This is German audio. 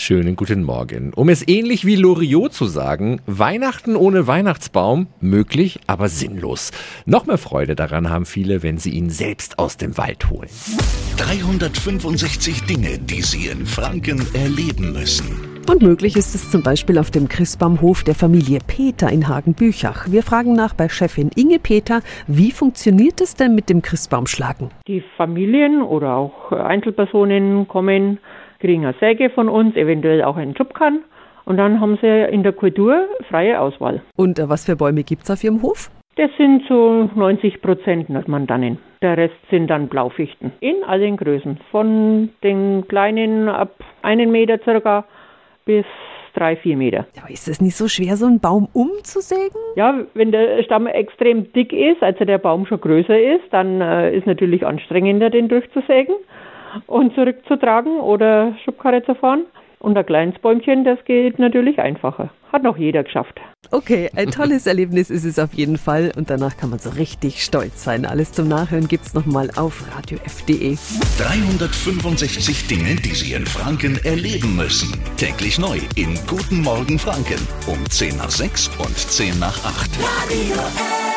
Schönen guten Morgen. Um es ähnlich wie Loriot zu sagen, Weihnachten ohne Weihnachtsbaum möglich, aber sinnlos. Noch mehr Freude daran haben viele, wenn sie ihn selbst aus dem Wald holen. 365 Dinge, die Sie in Franken erleben müssen. Und möglich ist es zum Beispiel auf dem Christbaumhof der Familie Peter in Hagen-Büchach. Wir fragen nach bei Chefin Inge Peter, wie funktioniert es denn mit dem Christbaumschlagen? Die Familien oder auch Einzelpersonen kommen, kriegen eine Säge von uns, eventuell auch einen Schubkarren. Und dann haben sie in der Kultur freie Auswahl. Und äh, was für Bäume gibt es auf Ihrem Hof? Das sind so 90 Prozent nennt man dann. Der Rest sind dann Blaufichten in allen Größen. Von den kleinen ab einen Meter circa bis drei, vier Meter. Aber ist es nicht so schwer, so einen Baum umzusägen? Ja, wenn der Stamm extrem dick ist, also der Baum schon größer ist, dann äh, ist natürlich anstrengender, den durchzusägen und zurückzutragen oder Schubkarre zu fahren. Und ein kleines Bäumchen, das geht natürlich einfacher. Hat noch jeder geschafft. Okay, ein tolles Erlebnis ist es auf jeden Fall und danach kann man so richtig stolz sein. Alles zum Nachhören gibt's nochmal auf radiof.de. 365 Dinge, die Sie in Franken erleben müssen. Täglich neu in Guten Morgen Franken um 10 nach 6 und 10 nach 8. Radio F.